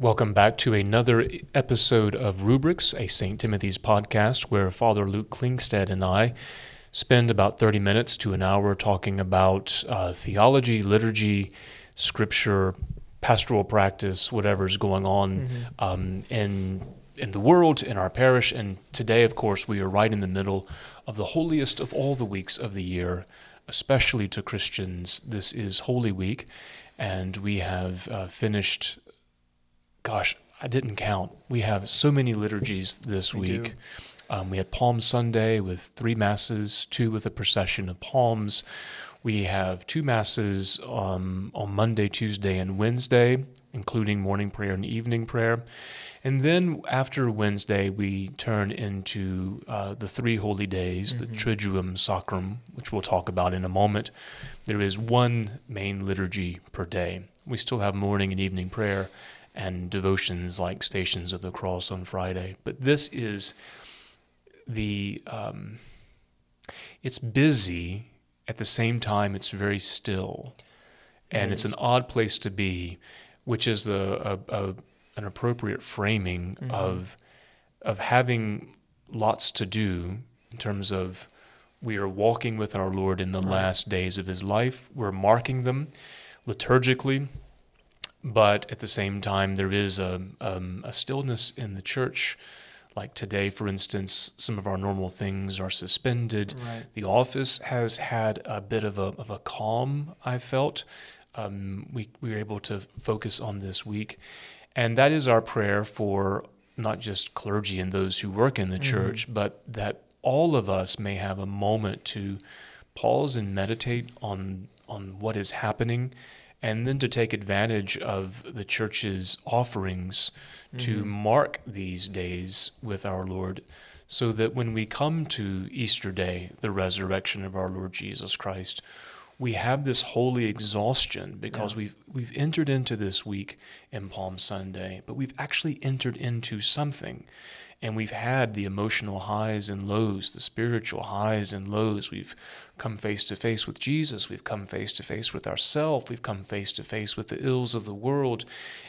Welcome back to another episode of Rubrics, a St. Timothy's podcast, where Father Luke Klingstead and I spend about 30 minutes to an hour talking about uh, theology, liturgy, scripture, pastoral practice, whatever's going on mm-hmm. um, in in the world, in our parish. And today, of course, we are right in the middle of the holiest of all the weeks of the year, especially to Christians. This is Holy Week, and we have uh, finished gosh, I didn't count. We have so many liturgies this we week. Um, we had Palm Sunday with three masses, two with a procession of palms. We have two masses um, on Monday, Tuesday, and Wednesday, including morning prayer and evening prayer. And then after Wednesday, we turn into uh, the three holy days, mm-hmm. the Triduum Sacrum, which we'll talk about in a moment. There is one main liturgy per day. We still have morning and evening prayer and devotions like Stations of the Cross on Friday. But this is the, um, it's busy, at the same time, it's very still. And mm. it's an odd place to be, which is the, a, a, an appropriate framing mm-hmm. of, of having lots to do in terms of we are walking with our Lord in the right. last days of his life. We're marking them liturgically but at the same time, there is a, um, a stillness in the church. Like today, for instance, some of our normal things are suspended. Right. The office has had a bit of a, of a calm, I felt. Um, we, we were able to focus on this week. And that is our prayer for not just clergy and those who work in the mm-hmm. church, but that all of us may have a moment to pause and meditate on on what is happening and then to take advantage of the church's offerings mm-hmm. to mark these days with our Lord, so that when we come to Easter Day, the resurrection of our Lord Jesus Christ, we have this holy exhaustion because yeah. we've we've entered into this week in Palm Sunday, but we've actually entered into something and we've had the emotional highs and lows, the spiritual highs and lows. We've come face to face with Jesus. We've come face to face with ourselves. We've come face to face with the ills of the world.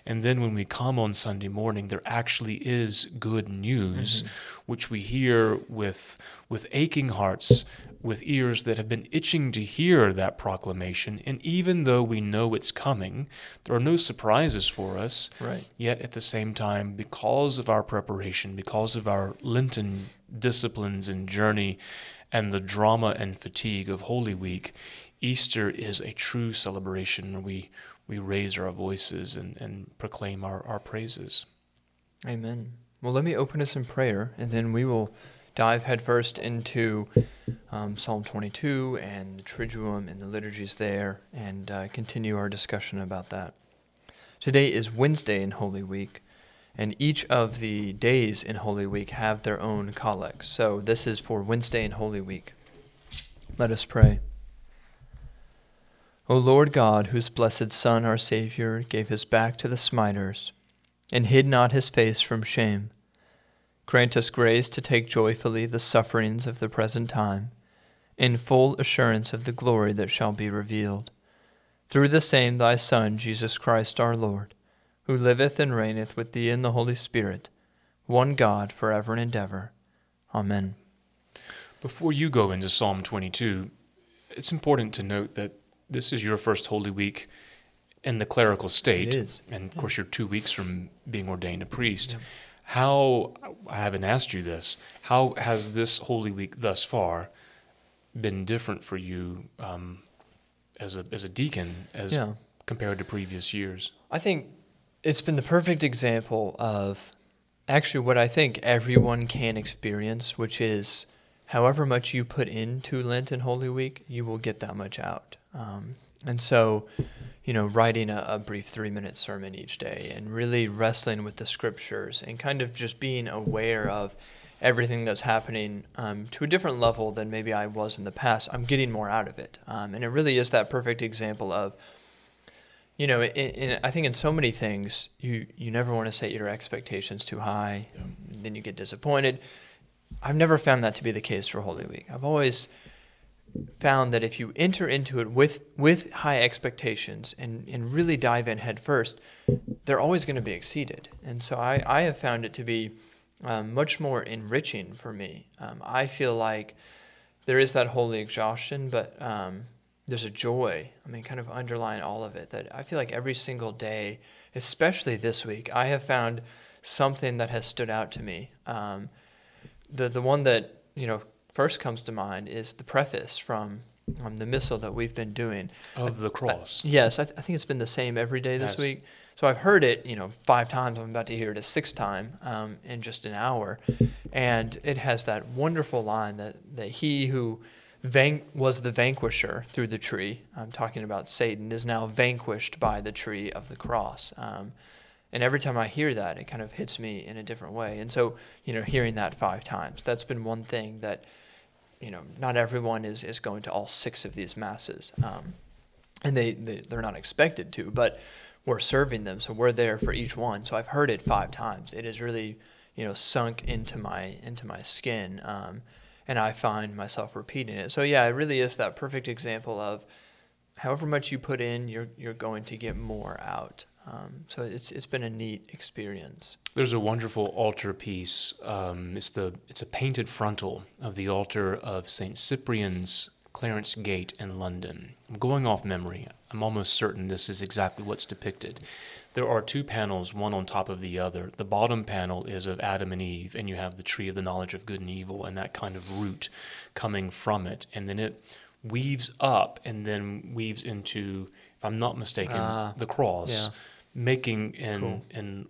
And then when we come on Sunday morning, there actually is good news, mm-hmm. which we hear with, with aching hearts, with ears that have been itching to hear that proclamation. And even though we know it's coming, there are no surprises for us. Right. Yet at the same time, because of our preparation, because of our Lenten disciplines and journey, and the drama and fatigue of Holy Week, Easter is a true celebration where we, we raise our voices and, and proclaim our, our praises. Amen. Well, let me open us in prayer, and then we will dive headfirst into um, Psalm 22 and the Triduum and the liturgies there, and uh, continue our discussion about that. Today is Wednesday in Holy Week and each of the days in Holy Week have their own collects. So this is for Wednesday in Holy Week. Let us pray. O Lord God, whose blessed Son, our Saviour, gave his back to the smiters, and hid not his face from shame, grant us grace to take joyfully the sufferings of the present time, in full assurance of the glory that shall be revealed. Through the same thy Son, Jesus Christ our Lord who liveth and reigneth with thee in the Holy Spirit, one God, for ever and ever. Amen. Before you go into Psalm 22, it's important to note that this is your first Holy Week in the clerical state. It is. And of course, you're two weeks from being ordained a priest. Yeah. How, I haven't asked you this, how has this Holy Week thus far been different for you um, as, a, as a deacon as yeah. compared to previous years? I think it's been the perfect example of actually what I think everyone can experience, which is however much you put into Lent and Holy Week, you will get that much out. Um, and so, you know, writing a, a brief three minute sermon each day and really wrestling with the scriptures and kind of just being aware of everything that's happening um, to a different level than maybe I was in the past, I'm getting more out of it. Um, and it really is that perfect example of you know, in, in, I think in so many things, you you never want to set your expectations too high. Yeah. Then you get disappointed. I've never found that to be the case for Holy Week. I've always found that if you enter into it with with high expectations and, and really dive in head first, they're always going to be exceeded. And so I, I have found it to be um, much more enriching for me. Um, I feel like there is that holy exhaustion, but um, there's a joy. I mean, kind of underlying all of it that I feel like every single day, especially this week, I have found something that has stood out to me. Um, the the one that you know first comes to mind is the preface from um, the missal that we've been doing of the cross. I, yes, I, th- I, think it's been the same every day this yes. week. So I've heard it, you know, five times. I'm about to hear it a sixth time um, in just an hour, and it has that wonderful line that that he who van- was the vanquisher through the tree. I'm talking about Satan is now vanquished by the tree of the cross. Um, and every time I hear that, it kind of hits me in a different way. And so, you know, hearing that five times, that's been one thing that, you know, not everyone is, is going to all six of these masses. Um, and they, they, they're not expected to, but we're serving them. So we're there for each one. So I've heard it five times. It is really, you know, sunk into my, into my skin. Um, and I find myself repeating it. So yeah, it really is that perfect example of however much you put in, you're, you're going to get more out. Um, so it's it's been a neat experience. There's a wonderful altar piece. Um, it's the it's a painted frontal of the altar of Saint Cyprian's Clarence Gate in London. I'm going off memory. I'm almost certain this is exactly what's depicted. There are two panels, one on top of the other. The bottom panel is of Adam and Eve, and you have the tree of the knowledge of good and evil and that kind of root coming from it, and then it weaves up and then weaves into, if I'm not mistaken, Ah, the cross. yeah making in Cool. in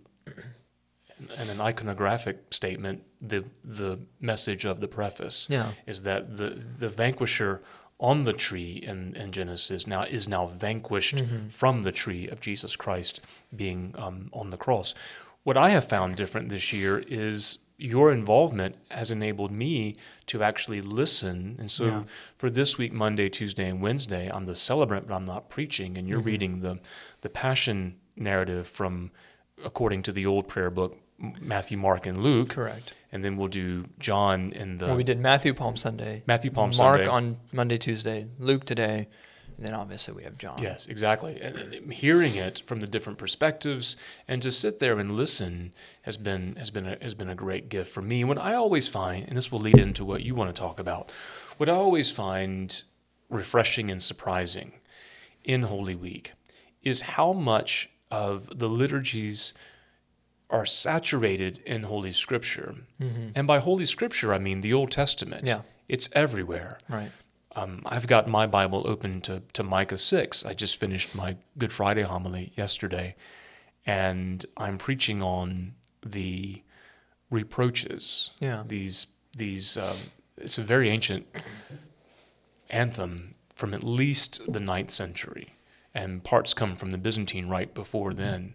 in an iconographic statement the the message of the preface Yeah. is that the the vanquisher on the tree in, in Genesis now is now vanquished Mm-hmm. from the tree of Jesus Christ being um, on the cross. What I have found different this year is your involvement has enabled me to actually listen. And so Yeah. for this week, Monday, Tuesday, and Wednesday, I'm the celebrant, but I'm not preaching. And you're Mm-hmm. reading the the passion narrative from according to the old prayer book, Matthew, Mark, and Luke. Correct. And then we'll do John in the well, we did Matthew Palm Sunday, Matthew Palm Mark Sunday. Mark on Monday, Tuesday, Luke today, and then obviously we have John. Yes, exactly. And and hearing it from the different perspectives and to sit there and listen has been has been a, has been a great gift for me. What I always find, and this will lead into what you want to talk about, what I always find refreshing and surprising in Holy Week is how much of the liturgies are saturated in Holy Scripture. Mm-hmm. And by Holy Scripture, I mean the Old Testament. Yeah. It's everywhere. Right. Um, I've got my Bible open to, to Micah 6. I just finished my Good Friday homily yesterday, and I'm preaching on the reproaches. Yeah. These, these um, it's a very ancient anthem from at least the ninth century, and parts come from the Byzantine right before then,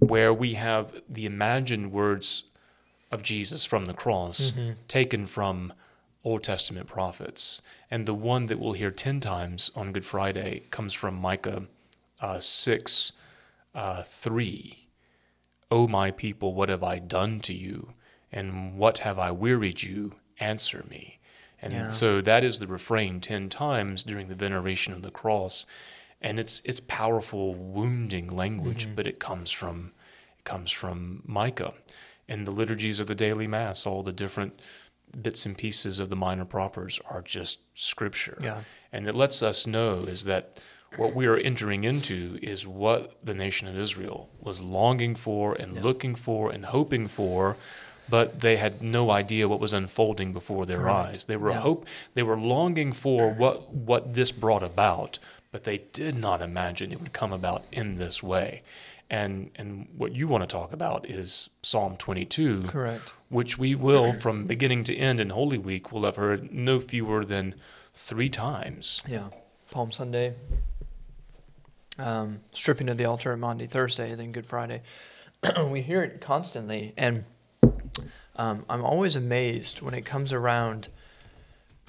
where we have the imagined words of Jesus from the cross taken from Old Testament prophets. And the one that we'll hear 10 times on Good Friday comes from Micah uh, 6 uh, 3. O my people, what have I done to you? And what have I wearied you? Answer me. And Yeah. so that is the refrain 10 times during the veneration of the cross. And it's, it's powerful, wounding language, but it comes from, it comes from Micah. And the liturgies of the daily Mass, all the different bits and pieces of the minor propers are just scripture. Yeah. And it lets us know is that what we are entering into is what the nation of Israel was longing for and looking for and hoping for, but they had no idea what was unfolding before their Correct. eyes. They were Yeah. hope they were longing for what what this brought about, but they did not imagine it would come about in this way. And and what you want to talk about is Psalm 22 Correct. which we will, from beginning to end in Holy Week, will have heard no fewer than three times. Yeah. Palm Sunday. Um, stripping of the altar at Maundy, Thursday, then Good Friday. we hear it constantly, and um, I'm always amazed when it comes around.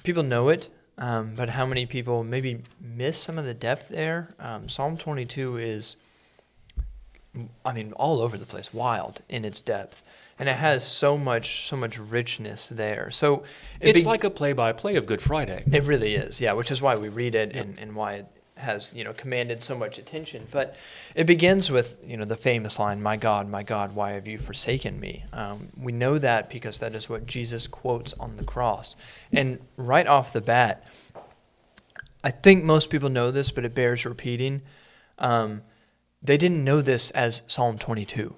People know it, um, but how many people maybe miss some of the depth there? Um, Psalm 22 is I mean, all over the place, wild in its depth. And it has so much, so much richness there. So it It's be- like a play-by-play of Good Friday. it really is, yeah, which is why we read it and, and why it has, you know, commanded so much attention. But it begins with, you know, the famous line, My God, my God, why have you forsaken me? Um, we know that because that is what Jesus quotes on the cross. And right off the bat, I think most people know this, but it bears repeating. Um, they didn't know this as Psalm 22.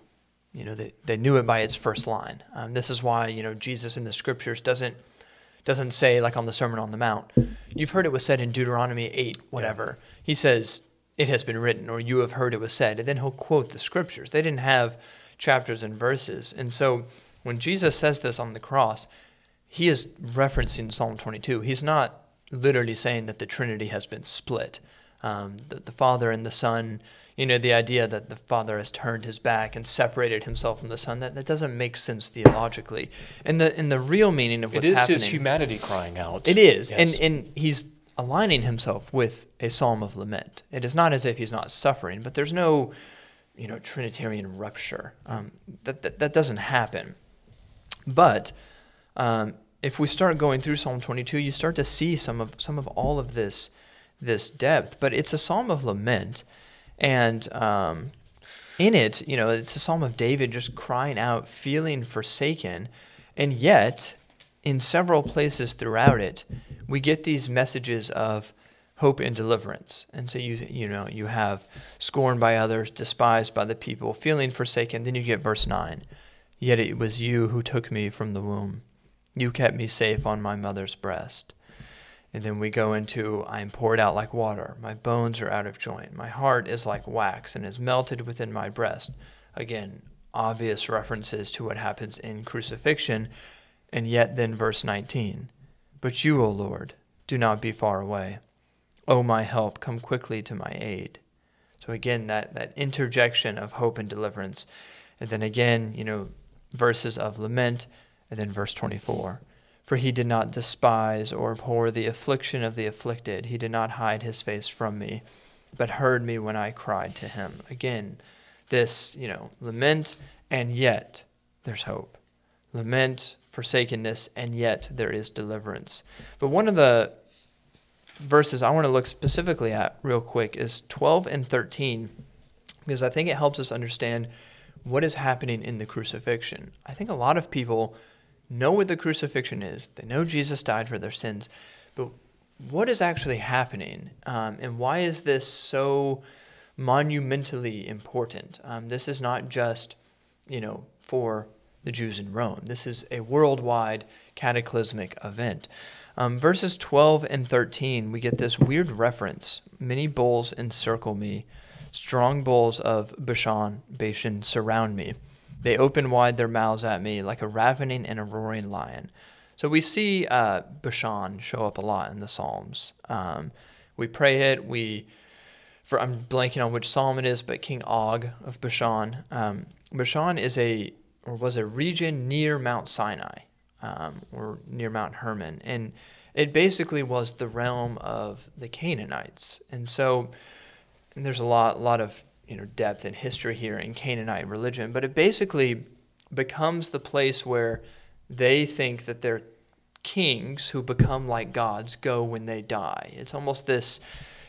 You know, they, they knew it by its first line. Um, this is why, you know, Jesus in the scriptures doesn't doesn't say like on the Sermon on the Mount. You've heard it was said in Deuteronomy 8, whatever. He says, it has been written, or you have heard it was said. And then he'll quote the scriptures. They didn't have chapters and verses. And so when Jesus says this on the cross, he is referencing Psalm 22. He's not literally saying that the Trinity has been split. Um, that the Father and the Son, you know, the idea that the Father has turned his back and separated himself from the Son, that, that doesn't make sense theologically. And the, and the real meaning of It what's is happening. his humanity crying out. It is, Yes. and and he's aligning himself with a psalm of lament. It is not as if he's not suffering, but there's no, you know, Trinitarian rupture. Um, that, that that doesn't happen. But um, if we start going through Psalm 22, you start to see some of some of all of this this depth. But it's a psalm of lament, and um, in it, you know, it's a psalm of David just crying out, feeling forsaken, and yet in several places throughout it, we get these messages of hope and deliverance. And so you you know you have scorned by others, despised by the people, feeling forsaken. Then you get verse nine. Yet it was you who took me from the womb. You kept me safe on my mother's breast. And then we go into I am poured out like water. My bones are out of joint. My heart is like wax and is melted within my breast. Again, obvious references to what happens in crucifixion. And yet, then, verse 19 But you, O Lord, do not be far away. O my help, come quickly to my aid. So, again, that, that interjection of hope and deliverance. And then again, you know, verses of lament. And then verse 24 For he did not despise or abhor the affliction of the afflicted. He did not hide his face from me, but heard me when I cried to him. Again, this, you know, lament, and yet there's hope. Lament, forsakenness, and yet there is deliverance. But one of the verses I want to look specifically at real quick is 12 and 13, because I think it helps us understand what is happening in the crucifixion. I think a lot of people know what the crucifixion is, they know Jesus died for their sins, but what is actually happening? Um, and why is this so monumentally important? Um, this is not just, you know, for the Jews in Rome. This is a worldwide cataclysmic event. Um, verses 12 and 13, we get this weird reference. Many bulls encircle me. Strong bulls of Bashan, Bashan surround me. They open wide their mouths at me like a ravening and a roaring lion. So we see uh, Bashan show up a lot in the Psalms. Um, we pray it. We, for I'm blanking on which psalm it is, but King Og of Bashan. Um, Bashan is a or was a region near Mount Sinai um, or near Mount Hermon, and it basically was the realm of the Canaanites. And so, and there's a lot, lot of you know depth and history here in Canaanite religion, but it basically becomes the place where they think that their kings who become like gods go when they die. It's almost this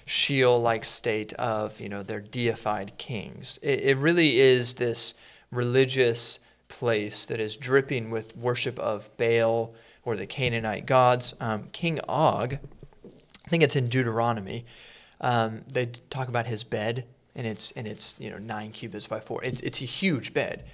Sheol like state of, you know, their deified kings. It, it really is this religious place that is dripping with worship of Baal or the Canaanite gods. Um, King Og, I think it's in Deuteronomy, um, they talk about his bed, and it's and it's you know nine cubits by four. It's it's a huge bed,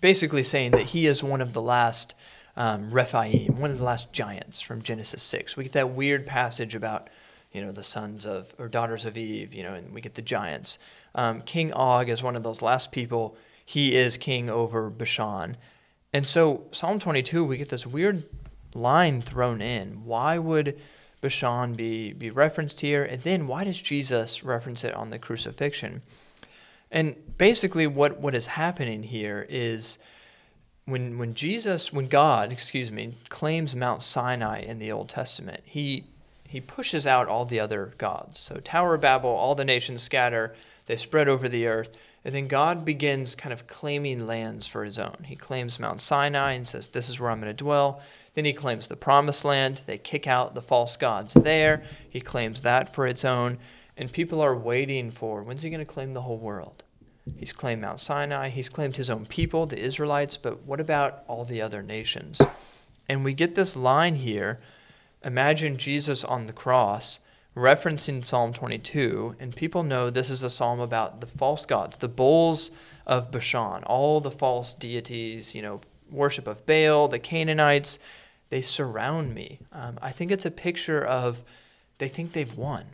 basically saying that he is one of the last um, Rephaim, one of the last giants from Genesis six. We get that weird passage about you know the sons of or daughters of Eve, you know, and we get the giants. Um, king Og is one of those last people. He is king over Bashan, and so Psalm twenty two, we get this weird line thrown in. Why would Bashan be, be referenced here? And then why does Jesus reference it on the crucifixion? And basically, what, what is happening here is when, when Jesus, when God, excuse me, claims Mount Sinai in the Old Testament, he, he pushes out all the other gods. So, Tower of Babel, all the nations scatter, they spread over the earth, And then God begins kind of claiming lands for his own. He claims Mount Sinai and says, This is where I'm going to dwell. Then he claims the promised land. They kick out the false gods there. He claims that for its own. And people are waiting for when's he going to claim the whole world? He's claimed Mount Sinai. He's claimed his own people, the Israelites. But what about all the other nations? And we get this line here Imagine Jesus on the cross referencing Psalm 22, and people know this is a psalm about the false gods, the bulls of Bashan, all the false deities, you know, worship of Baal, the Canaanites, they surround me. Um, I think it's a picture of they think they've won.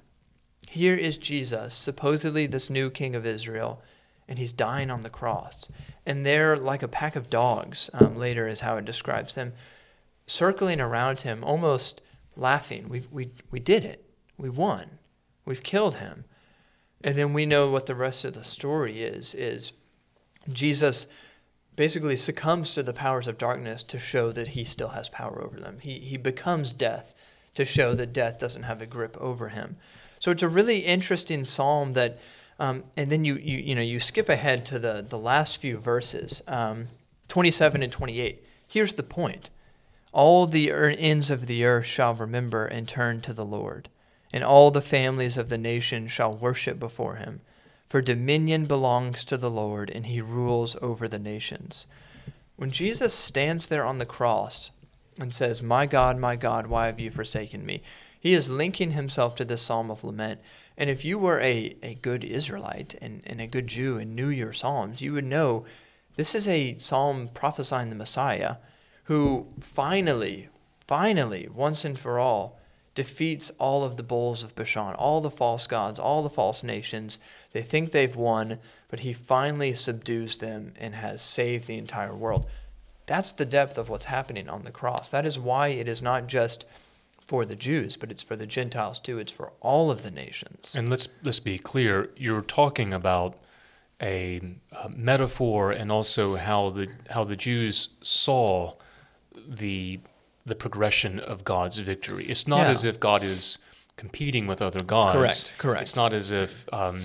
Here is Jesus, supposedly this new king of Israel, and he's dying on the cross. And they're like a pack of dogs, um, later is how it describes them, circling around him, almost laughing. We, we, we did it. We won. We've killed him. And then we know what the rest of the story is is Jesus basically succumbs to the powers of darkness to show that he still has power over them. He he becomes death to show that death doesn't have a grip over him. So it's a really interesting psalm that um, and then you, you you know you skip ahead to the the last few verses, um, 27 and 28. Here's the point. All the ends of the earth shall remember and turn to the Lord, and all the families of the nations shall worship before him. For dominion belongs to the Lord, and he rules over the nations. When Jesus stands there on the cross and says, My God, my God, why have you forsaken me? He is linking himself to this psalm of lament. And if you were a, a good Israelite and, and a good Jew and knew your psalms, you would know this is a psalm prophesying the Messiah who finally, finally, once and for all, defeats all of the bulls of Bashan, all the false gods, all the false nations. They think they've won, but he finally subdues them and has saved the entire world. That's the depth of what's happening on the cross. That is why it is not just for the Jews, but it's for the Gentiles too. It's for all of the nations. And let's let's be clear. You're talking about a, a metaphor, and also how the how the Jews saw the the progression of God's victory. It's not Yeah. as if God is competing with other gods. Correct, correct. It's not as if um,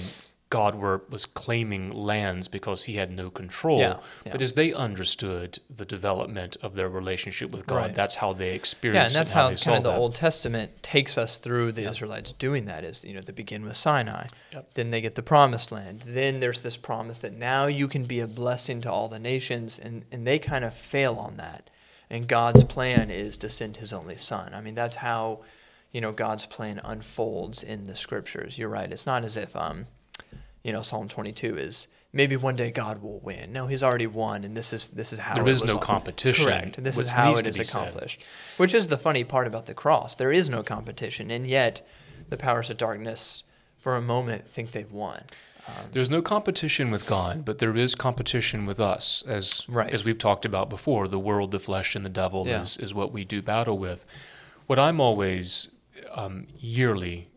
God were was claiming lands because He had no control. Yeah, yeah. But as they understood the development of their relationship with God, Right. that's how they Yeah, experienced. and that's how they kind of the that. Old Testament takes us through the Israelites doing that. Is you know they begin with Sinai, Yep. then they get the Promised Land, then there's this promise that now you can be a blessing to all the nations, and and they kind of fail on that. And God's plan is to send His only Son. I mean that's how, you know, God's plan unfolds in the Scriptures. You're right. It's not as if um, you know, Psalm 22 is maybe one day God will win. No, He's already won, and this is this is how There it is no competition, Correct. This is how it is it to is be said. accomplished. Which is the funny part about the cross. There is no competition, and yet the powers of darkness, for a moment, think they've won. Um, There's no competition with God, but there is competition with us, as Right. as we've talked about before. The world, the flesh, and the devil Yeah. is is what we do battle with. What I'm always um, yearly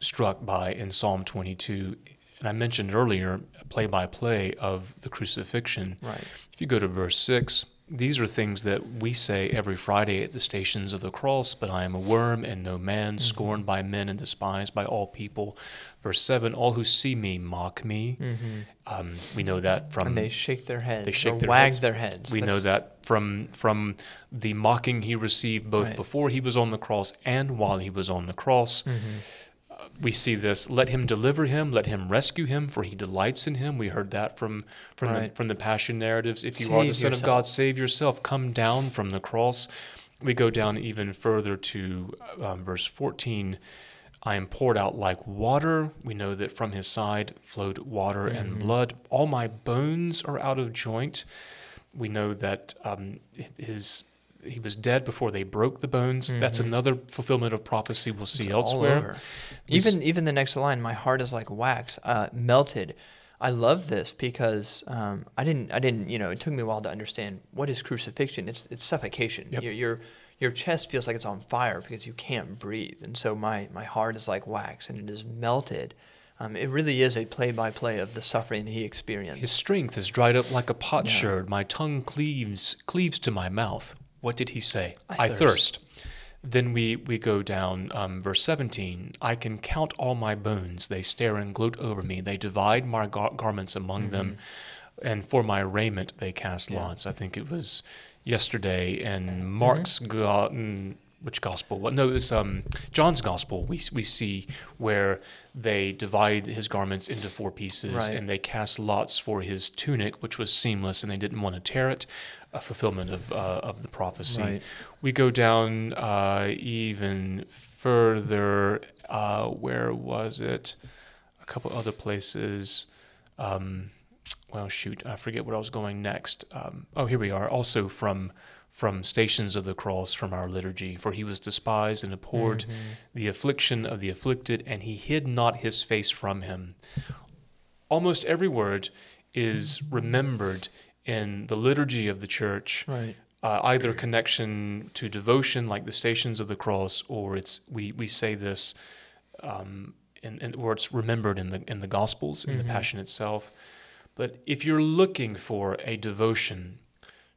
struck by in Psalm 22, and I mentioned earlier, play by play of the crucifixion. Right. If you go to verse 6, these are things that we say every Friday at the stations of the cross, but I am a worm and no man, Mm-hmm. scorned by men and despised by all people. Verse 7, all who see me mock me. Um, we know that from Mm-hmm. and they shake their heads. they shake or their wag heads. their heads. we know that from from the mocking he received both Right. before he was on the cross and while he was on the cross. Mm-hmm. We see this. Let him deliver him. Let him rescue him, for he delights in him. We heard that from from the from the Passion narratives. If you are the Save Son of God, save yourself. Come down from the cross. We go down even further to um, verse fourteen. I am poured out like water. We know that from his side flowed water Mm-hmm. and blood. All my bones are out of joint. We know that um, his he was dead before they broke the bones. That's another fulfillment of prophecy we'll see Mm-hmm. Elsewhere. S- Even even the next line, my heart is like wax, uh, melted. I love this because um, I didn't I didn't you know it took me a while to understand what is crucifixion. It's it's suffocation. Yep. Your, your your chest feels like it's on fire because you can't breathe, and so my my heart is like wax and it is melted. Um, it really is a play by play of the suffering he experienced. His strength is dried up like a potsherd. Yeah. My tongue cleaves cleaves to my mouth. What did he say? I thirst. Then we, we go down, um, verse 17. I can count all my bones. They stare and gloat over me. They divide my gar- garments among them, and for my raiment they cast Mm-hmm. Yeah. lots. I think it was yesterday in Mark's go- mm, which gospel? Well, no, it's um, John's gospel. We we see where they divide his garments into four pieces, Right. and they cast lots for his tunic, which was seamless, and they didn't want to tear it. A fulfillment of uh, of the prophecy. Right. We go down uh, even further. Uh, where was it? A couple other places. Um, well, shoot, I forget where I was going next. Um, oh, here we are. Also from from Stations of the Cross from our liturgy. For he was despised and abhorred, Mm-hmm. the affliction of the afflicted, and he hid not his face from him. Almost every word is remembered in the liturgy of the church Right. uh, either connection to devotion, like the Stations of the Cross, or it's we we say this, um, in, in, or it's remembered in the in the Gospels in the Passion itself. But if you're looking for a devotion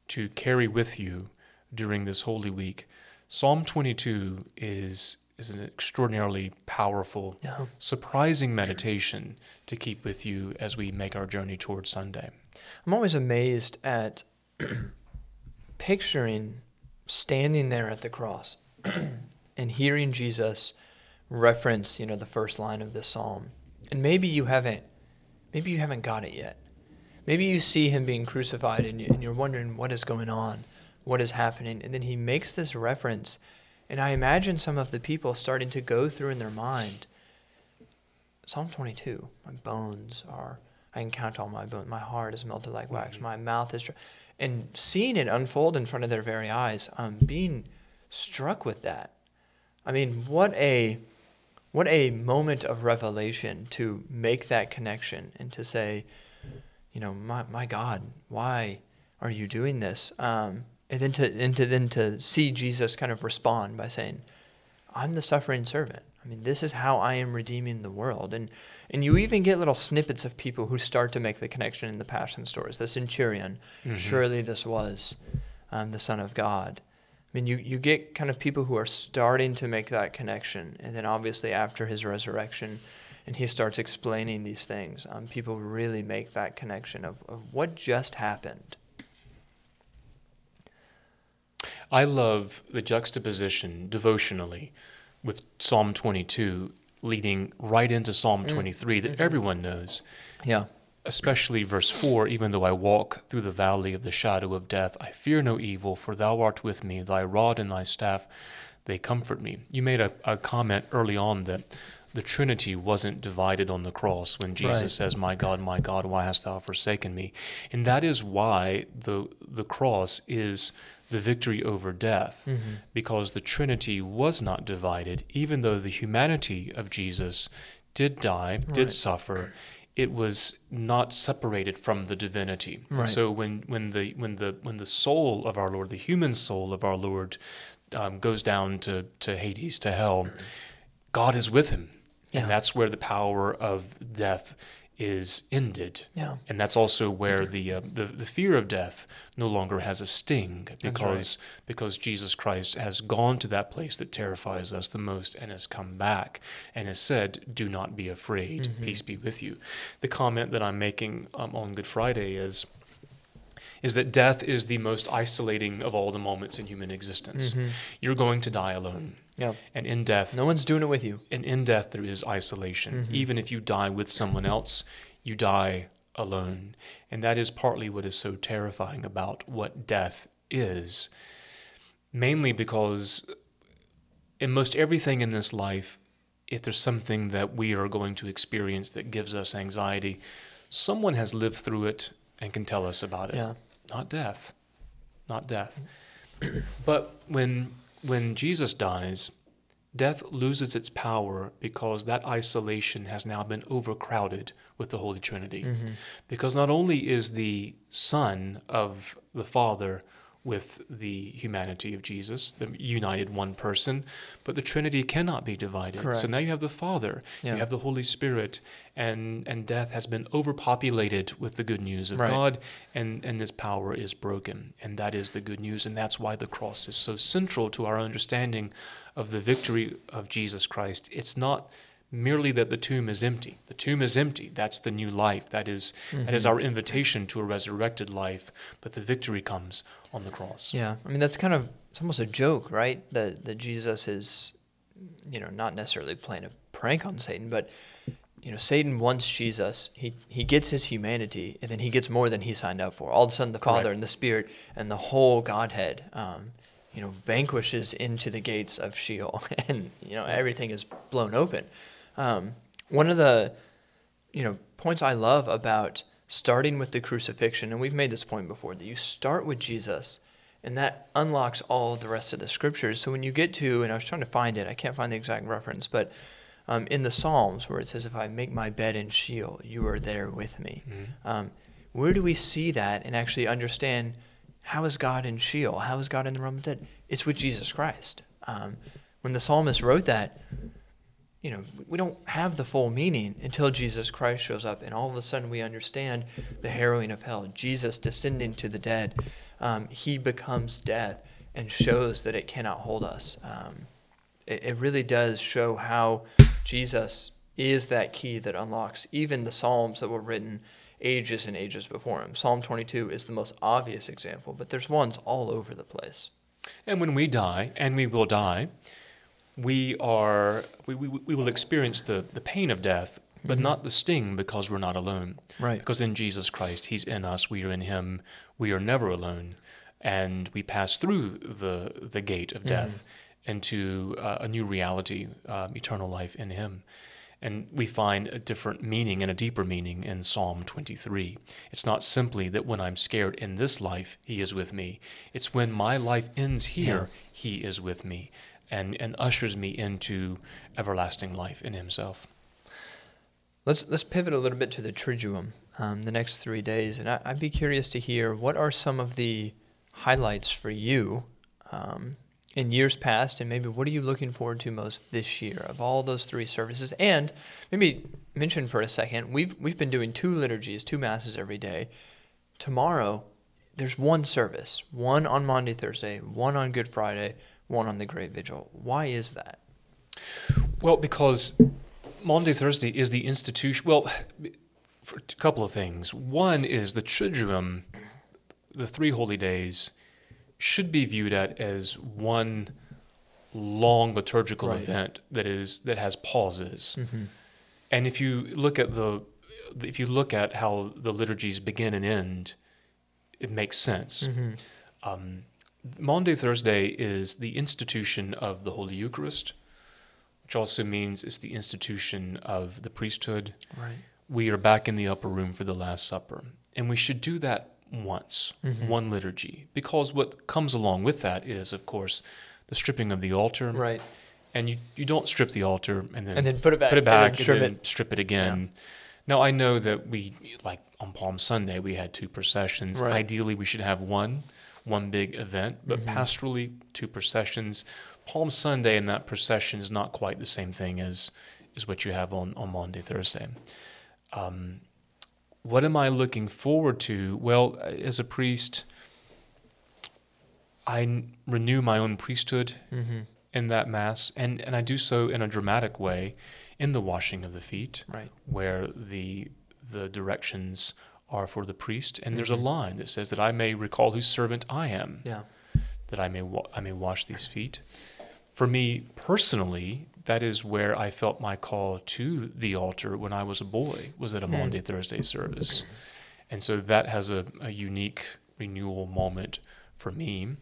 to carry with you during this Holy Week, Psalm 22 is is an extraordinarily powerful, Yeah. surprising meditation to keep with you as we make our journey towards Sunday. I'm always amazed at picturing standing there at the cross and hearing Jesus reference, you know, the first line of this psalm. And maybe you haven't maybe you haven't got it yet. Maybe you see him being crucified and, you, and you're wondering what is going on, what is happening, and then he makes this reference and I imagine some of the people starting to go through in their mind Psalm 22, my bones are, I can count all my bones. My heart is melted like wax. My mouth is, dry. and seeing it unfold in front of their very eyes, um, being struck with that. I mean, what a, what a moment of revelation to make that connection and to say, you know, my, my God, why are you doing this? Um, and then to, and to then to see Jesus kind of respond by saying, I'm the suffering servant. I mean, this is how I am redeeming the world. And and you even get little snippets of people who start to make the connection in the passion stories. The centurion, surely this was um, the Son of God. I mean, you, you get kind of people who are starting to make that connection. And then obviously after his resurrection, and he starts explaining these things, um, people really make that connection of, of what just happened. I love the juxtaposition devotionally with Psalm 22 leading right into Psalm 23 that everyone knows, Yeah. especially verse 4 even though I walk through the valley of the shadow of death, I fear no evil, for thou art with me, thy rod and thy staff, they comfort me. You made a, a comment early on that the Trinity wasn't divided on the cross when Jesus Right. says, My God, my God, why hast thou forsaken me? And that is why the the cross is the victory over death, because the Trinity was not divided, even though the humanity of Jesus did die, did suffer. It was not separated from the divinity. Right. so when when the when the when the soul of our Lord, the human soul of our Lord, um, goes down to to Hades to hell, God is with him, Yeah. and that's where the power of death is ended. Yeah. And that's also where the, uh, the the fear of death no longer has a sting because because Jesus Christ has gone to that place that terrifies us the most and has come back and has said, "Do not be afraid. Peace be with you." The comment that I'm making um, on Good Friday is is that death is the most isolating of all the moments in human existence. Mm-hmm. You're going to die alone. Yeah. And in death, No one's doing it with you. and in death there is isolation. Mm-hmm. Even if you die with someone else, you die alone. And that is partly what is so terrifying about what death is. Mainly because in most everything in this life, if there's something that we are going to experience that gives us anxiety, someone has lived through it and can tell us about it. Yeah. Not death. Not death. but when when Jesus dies, death loses its power because that isolation has now been overcrowded with the Holy Trinity. Mm-hmm. Because not only is the Son of the Father with the humanity of Jesus, the united one person, but the Trinity cannot be divided. Correct. So now you have the Father, Yeah. you have the Holy Spirit, and and death has been overpopulated with the good news of Right. God, and and this power is broken, and that is the good news, and that's why the cross is so central to our understanding of the victory of Jesus Christ. It's not merely that the tomb is empty. The tomb is empty. That's the new life. That is that is Mhm. our invitation to a resurrected life. But the victory comes on the cross. Yeah, I mean that's kind of it's almost a joke, right? That that Jesus is, you know, not necessarily playing a prank on Satan, but you know, Satan wants Jesus. He he gets his humanity, and then he gets more than he signed up for. All of a sudden, the Father Correct. and the Spirit and the whole Godhead, um, you know, vanquishes into the gates of Sheol, and you know everything is blown open. Um, one of the you know points I love about starting with the crucifixion, and we've made this point before, that you start with Jesus, and that unlocks all the rest of the scriptures. So when you get to, and I was trying to find it, I can't find the exact reference, but um, in the Psalms where it says, "If I make my bed in Sheol, you are there with me." Mhm. Um, where do we see that and actually understand how is God in Sheol? How is God in the realm of dead? It's with Jesus Christ. Um, when the psalmist wrote that, you know, we don't have the full meaning until Jesus Christ shows up, and all of a sudden we understand the harrowing of hell. Jesus descending to the dead, um, he becomes death and shows that it cannot hold us. Um, it, it really does show how Jesus is that key that unlocks even the Psalms that were written ages and ages before him. Psalm 22 is the most obvious example, but there's ones all over the place. And when we die, and we will die, we are we, we, we will experience the, the pain of death, but Mhm. not the sting because we're not alone. Right. Because in Jesus Christ, He's in us, we are in Him, we are never alone, and we pass through the the gate of death into uh, a new reality, um, eternal life in Him. And we find a different meaning and a deeper meaning in Psalm 23. It's not simply that when I'm scared in this life, He is with me. It's when my life ends here, He is with me and, and ushers me into everlasting life in Himself. Let's let's pivot a little bit to the Triduum, um, the next three days, and I, I'd be curious to hear what are some of the highlights for you um, in years past, and maybe what are you looking forward to most this year of all those three services? And maybe mention for a second, we've we've been doing two liturgies, two masses every day. Tomorrow, there's one service, one on Maundy, Thursday, one on Good Friday, one on the Great Vigil. Why is that? Well, because Maundy, Thursday is the institution. Well, for a couple of things. One is the Triduum, the three holy days, should be viewed at as one long liturgical Right. event that is that has pauses. Mm-hmm. And if you look at the if you look at how the liturgies begin and end, it makes sense. Mm-hmm. Um, Maundy Thursday is the institution of the Holy Eucharist, which also means it's the institution of the priesthood. Right. We are back in the upper room for the Last Supper, and we should do that once, Mhm. one liturgy, because what comes along with that is, of course, the stripping of the altar. Right. And you, you don't strip the altar and then And then put it back. put it and then back, strip and then it. strip it again. Now I know that we like on Palm Sunday we had two processions. Right. Ideally, we should have one, one big event, but Mhm. pastorally two processions. Palm Sunday and that procession is not quite the same thing as is what you have on on Maundy Thursday. Um, what am I looking forward to? Well, as a priest, I n- renew my own priesthood Mm-hmm. in that mass, and, and I do so in a dramatic way in the washing of the feet, Right. where the the directions are for the priest, and there's a Mhm. line that says that I may recall whose servant I am, Yeah. that I may wa- I may wash these feet. For me personally, that is where I felt my call to the altar when I was a boy, was at a Hmm. Maundy Thursday service, and so that has a, a unique renewal moment for me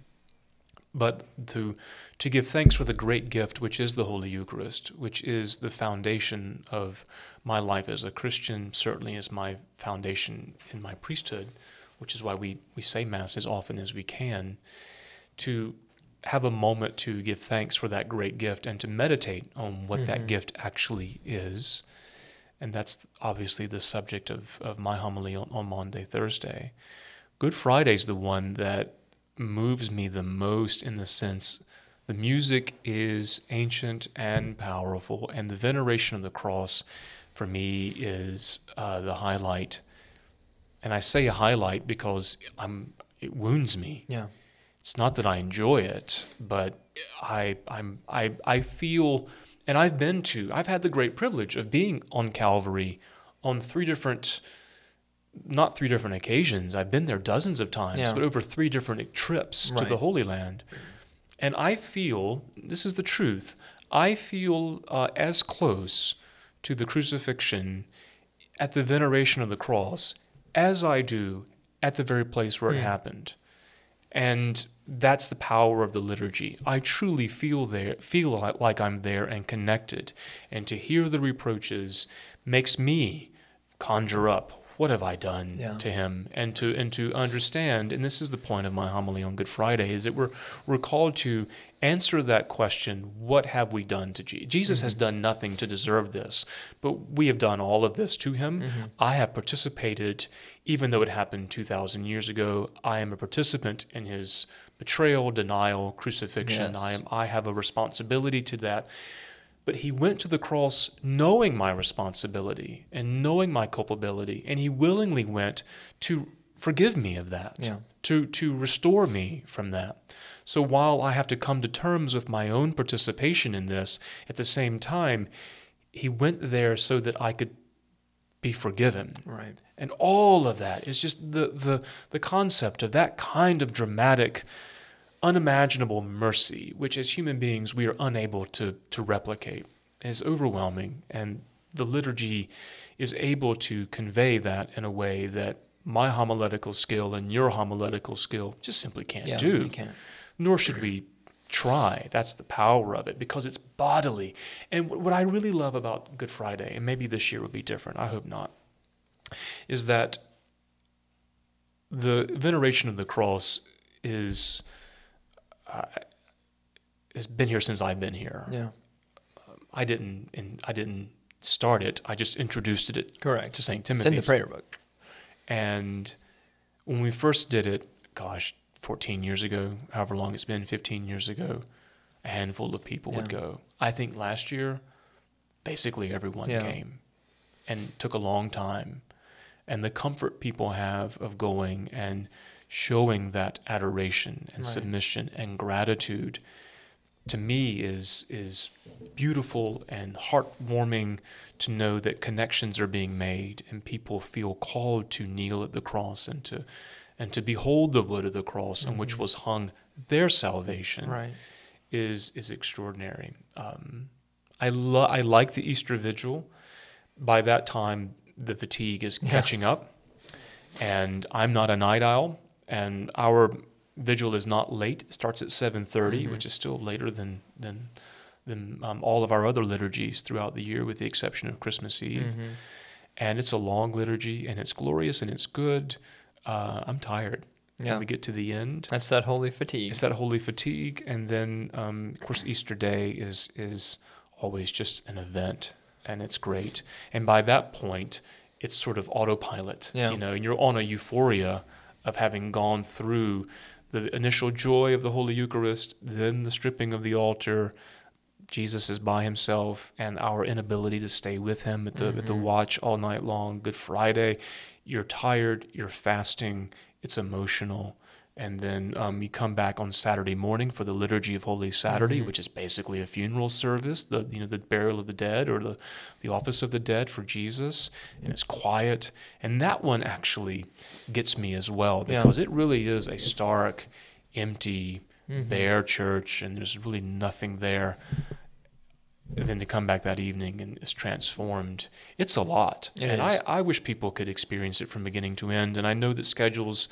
but to to give thanks for the great gift which is the Holy Eucharist, which is the foundation of my life as a Christian, certainly is my foundation in my priesthood, which is why we, we say Mass as often as we can, to have a moment to give thanks for that great gift and to meditate on what Mhm. that gift actually is. And that's obviously the subject of, of my homily on, on Maundy, Thursday. Good Friday is the one that moves me the most in the sense the music is ancient and powerful, and the veneration of the cross for me is uh, the highlight. And I say a highlight because I'm it wounds me. Yeah. It's not that I enjoy it, but I I'm I I feel and I've been to I've had the great privilege of being on Calvary on three different not three different occasions. I've been there dozens of times, Yeah. but over three different trips to the Holy Land. And I feel, this is the truth, I feel uh, as close to the crucifixion at the veneration of the cross as I do at the very place where it Hmm. happened. And that's the power of the liturgy. I truly feel there, feel like I'm there and connected. And to hear the reproaches makes me conjure up what have I done Yeah. to him, and to and to understand. And this is the point of my homily on Good Friday: is that we're we're called to answer that question: What have we done to Jesus? Jesus has mm-hmm. done nothing to deserve this, but we have done all of this to him. Mm-hmm. I have participated, even though it happened two thousand years ago. I am a participant in his betrayal, denial, crucifixion. Yes. I am. I have a responsibility to that. But he went to the cross knowing my responsibility and knowing my culpability, and he willingly went to forgive me of that, Yeah. to, to restore me from that. So while I have to come to terms with my own participation in this, at the same time, he went there so that I could be forgiven. Right. And all of that is just the, the, the concept of that kind of dramatic, unimaginable mercy, which as human beings we are unable to, to replicate, is overwhelming. And the liturgy is able to convey that in a way that my homiletical skill and your homiletical skill just simply can't Yeah. do can't. nor should we try. That's the power of it because it's bodily. And what I really love about Good Friday, and maybe this year will be different, I hope not, is that the veneration of the cross is uh, has been here since I've been here. Yeah. I didn't and I didn't start it. I just introduced it Correct. to St. It's in Timothy. the prayer book. And when we first did it, gosh, 14 years ago, however long it's been, 15 years ago, a handful of people would go. I think last year, basically everyone Yeah. came and took a long time. And the comfort people have of going and showing that adoration and Right. submission and gratitude to me is is beautiful and heartwarming to know that connections are being made and people feel called to kneel at the cross and to and to behold the wood of the cross on which was hung their salvation Right. is is extraordinary. Um, I lo- I like the Easter Vigil. By that time, the fatigue is Yeah. catching up, and I'm not a night owl, and our vigil is not late. It starts at 7:30, Mhm. which is still later than than than um, all of our other liturgies throughout the year, with the exception of Christmas Eve. Mhm. And it's a long liturgy, and it's glorious and it's good. Uh, I'm tired. Yeah. When we get to the end, That's that holy fatigue. it's that holy fatigue, and then um, of course Easter Day is is always just an event, and it's great. And by that point, it's sort of autopilot, Yeah. you know, and you're on a euphoria of having gone through the initial joy of the Holy Eucharist, then the stripping of the altar. Jesus is by himself, and our inability to stay with him at the at the Mhm. watch all night long. Good Friday, you're tired, you're fasting, it's emotional, and then um, you come back on Saturday morning for the liturgy of Holy Saturday, Mhm. which is basically a funeral service, the you know the burial of the dead or the the office of the dead for Jesus, and it's quiet, and that one actually gets me as well Yeah. because it really is a stark, empty, Mhm. bare church, and there's really nothing there. And then to come back that evening and it's transformed, it's a lot. It and is. I, I wish people could experience it from beginning to end. And I know that schedules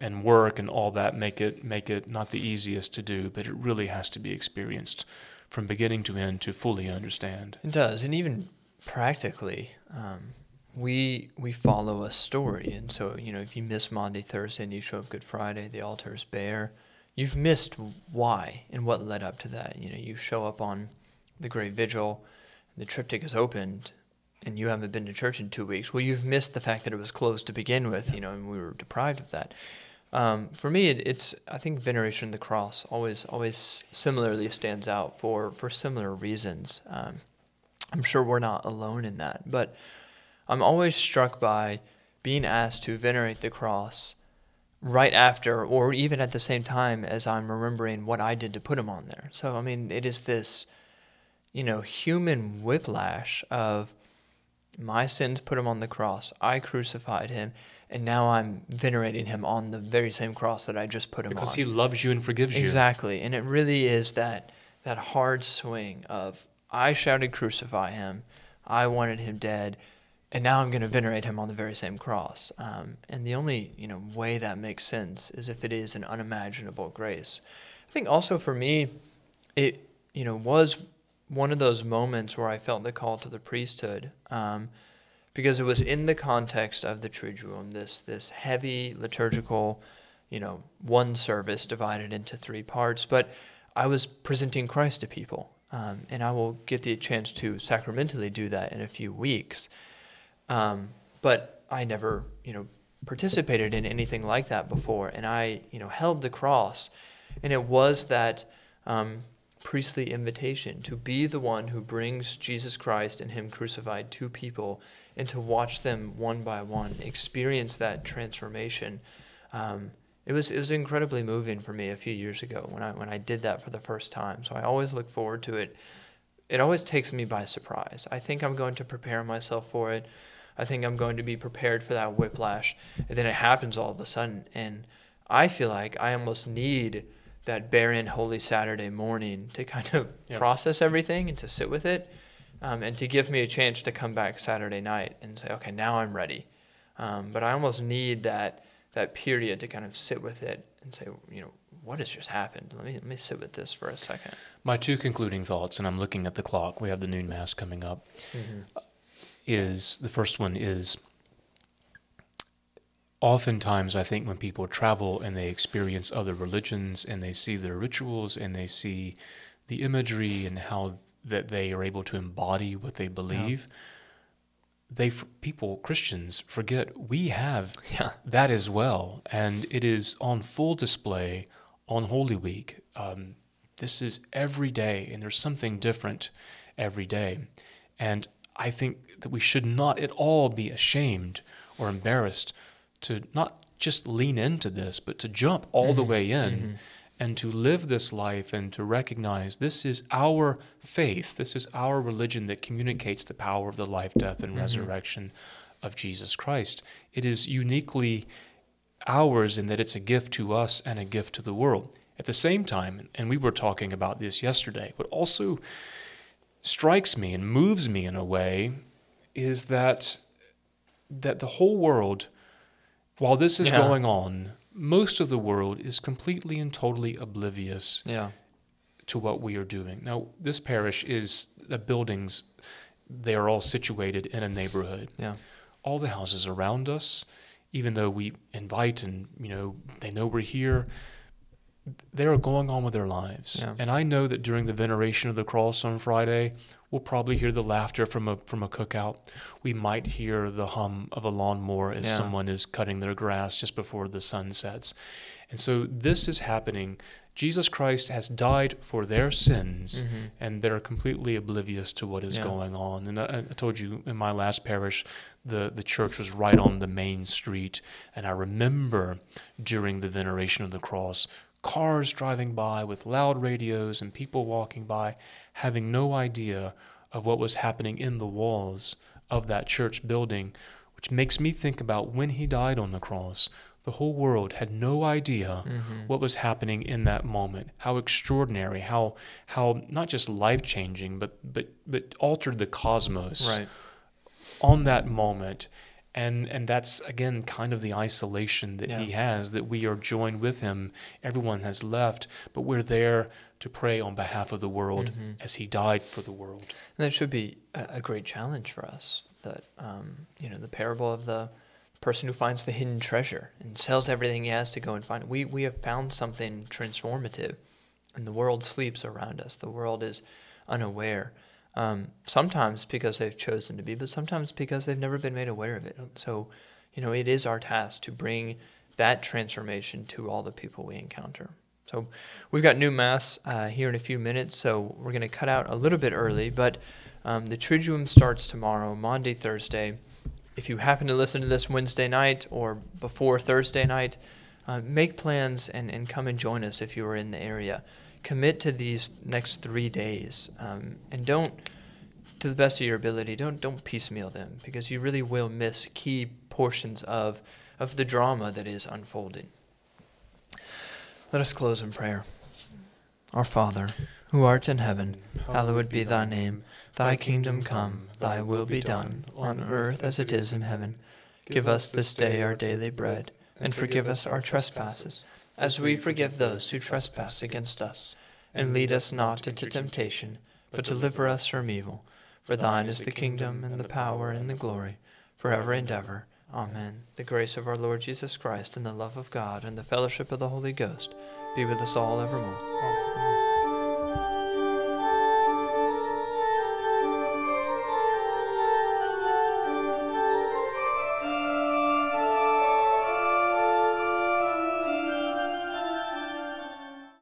and work and all that make it make it not the easiest to do, but it really has to be experienced from beginning to end to fully understand. It does, and even practically, um, we we follow a story, and so you know if you miss Maundy, Thursday, and you show up Good Friday, the altar is bare. You've missed why and what led up to that. You know, you show up on the Great Vigil, the triptych is opened, and you haven't been to church in two weeks. Well, you've missed the fact that it was closed to begin with. You know, and we were deprived of that. Um, for me, it, it's I think veneration of the cross always always similarly stands out for for similar reasons. Um, I'm sure we're not alone in that, but I'm always struck by being asked to venerate the cross right after or even at the same time as I'm remembering what I did to put him on there. So I mean, it is this you know human whiplash of my sins put him on the cross. I crucified him, and now I'm venerating him on the very same cross that I just put him because on. Because he loves you and forgives you. Exactly. And it really is that that hard swing of I shouted crucify him, I wanted him dead, and now I'm going to venerate him on the very same cross. Um, and the only you know way that makes sense is if it is an unimaginable grace. I think also for me, it you know was one of those moments where I felt the call to the priesthood, um, because it was in the context of the Triduum, this this heavy liturgical, you know, one service divided into three parts. But I was presenting Christ to people, um, and I will get the chance to sacramentally do that in a few weeks. Um, but I never, you know, participated in anything like that before, and I, you know, held the cross, and it was that. Um, priestly invitation to be the one who brings Jesus Christ and Him crucified to people and to watch them one by one experience that transformation. Um, it was it was incredibly moving for me a few years ago when I when I did that for the first time. So I always look forward to it. It always takes me by surprise. I think I'm going to prepare myself for it. I think I'm going to be prepared for that whiplash, and then it happens all of a sudden, and I feel like I almost need that barren Holy Saturday morning to kind of yep. process everything and to sit with it, um, and to give me a chance to come back Saturday night and say, okay, now I'm ready. Um, but I almost need that that period to kind of sit with it and say, you know, what has just happened? Let me let me sit with this for a second. My two concluding thoughts, and I'm looking at the clock. We have the noon mass coming up. Mm-hmm. Is the first one is oftentimes I think when people travel and they experience other religions and they see their rituals and they see the imagery and how that they are able to embody what they believe, yeah. they people Christians forget we have yeah. that as well, and it is on full display on Holy Week. Um, this is every day, and there's something different every day, and I think that we should not at all be ashamed or embarrassed to not just lean into this, but to jump all mm-hmm. the way in mm-hmm. and to live this life and to recognize this is our faith, this is our religion that communicates the power of the life, death, and mm-hmm. resurrection of Jesus Christ. It is uniquely ours in that it's a gift to us and a gift to the world. At the same time, and we were talking about this yesterday, what also strikes me and moves me in a way is that that the whole world while this is yeah. going on, most of the world is completely and totally oblivious yeah. to what we are doing. Now, this parish is the buildings, they are all situated in a neighborhood. Yeah. All the houses around us, even though we invite and, you know, they know we're here, they are going on with their lives. Yeah. And I know that during the veneration of the cross on Friday, We'll probably hear the laughter from a from a cookout. We might hear the hum of a lawnmower as yeah. someone is cutting their grass just before the sun sets. And so this is happening. Jesus Christ has died for their sins, mm-hmm. and they're completely oblivious to what is yeah. going on. And I, I, told you in my last parish, the, the church was right on the main street. And I remember during the veneration of the cross, cars driving by with loud radios and people walking by having no idea of what was happening in the walls of that church building, which makes me think about when he died on the cross. The whole world had no idea mm-hmm. what was happening in that moment. How extraordinary, how how not just life changing, but but but altered the cosmos right. on that moment and and that's again kind of the isolation that yeah. he has that we are joined with him everyone has left but we're there to pray on behalf of the world mm-hmm. as he died for the world and that should be a, a great challenge for us that um, you know the parable of the person who finds the hidden treasure and sells everything he has to go and find it we we have found something transformative and the world sleeps around us the world is unaware um, sometimes because they've chosen to be, but sometimes because they've never been made aware of it. So, you know, it is our task to bring that transformation to all the people we encounter. So we've got new mass uh, here in a few minutes, so we're going to cut out a little bit early, but um, the Triduum starts tomorrow, Maundy, Thursday. If you happen to listen to this Wednesday night or before Thursday night, uh, make plans and, and come and join us if you are in the area. Commit to these next three days, um, and don't, to the best of your ability, don't don't piecemeal them because you really will miss key portions of of the drama that is unfolding. Let us close in prayer. Our Father, who art in heaven, hallowed be thy name. Thy kingdom come, thy will be done, on earth as it is in heaven. Give us this day our daily bread, and forgive us our trespasses, as we forgive those who trespass against us. And lead us not into temptation, but deliver us from evil. For thine is the kingdom, and the power, and the glory, forever and ever. Amen. The grace of our Lord Jesus Christ, and the love of God, and the fellowship of the Holy Ghost be with us all evermore. Amen.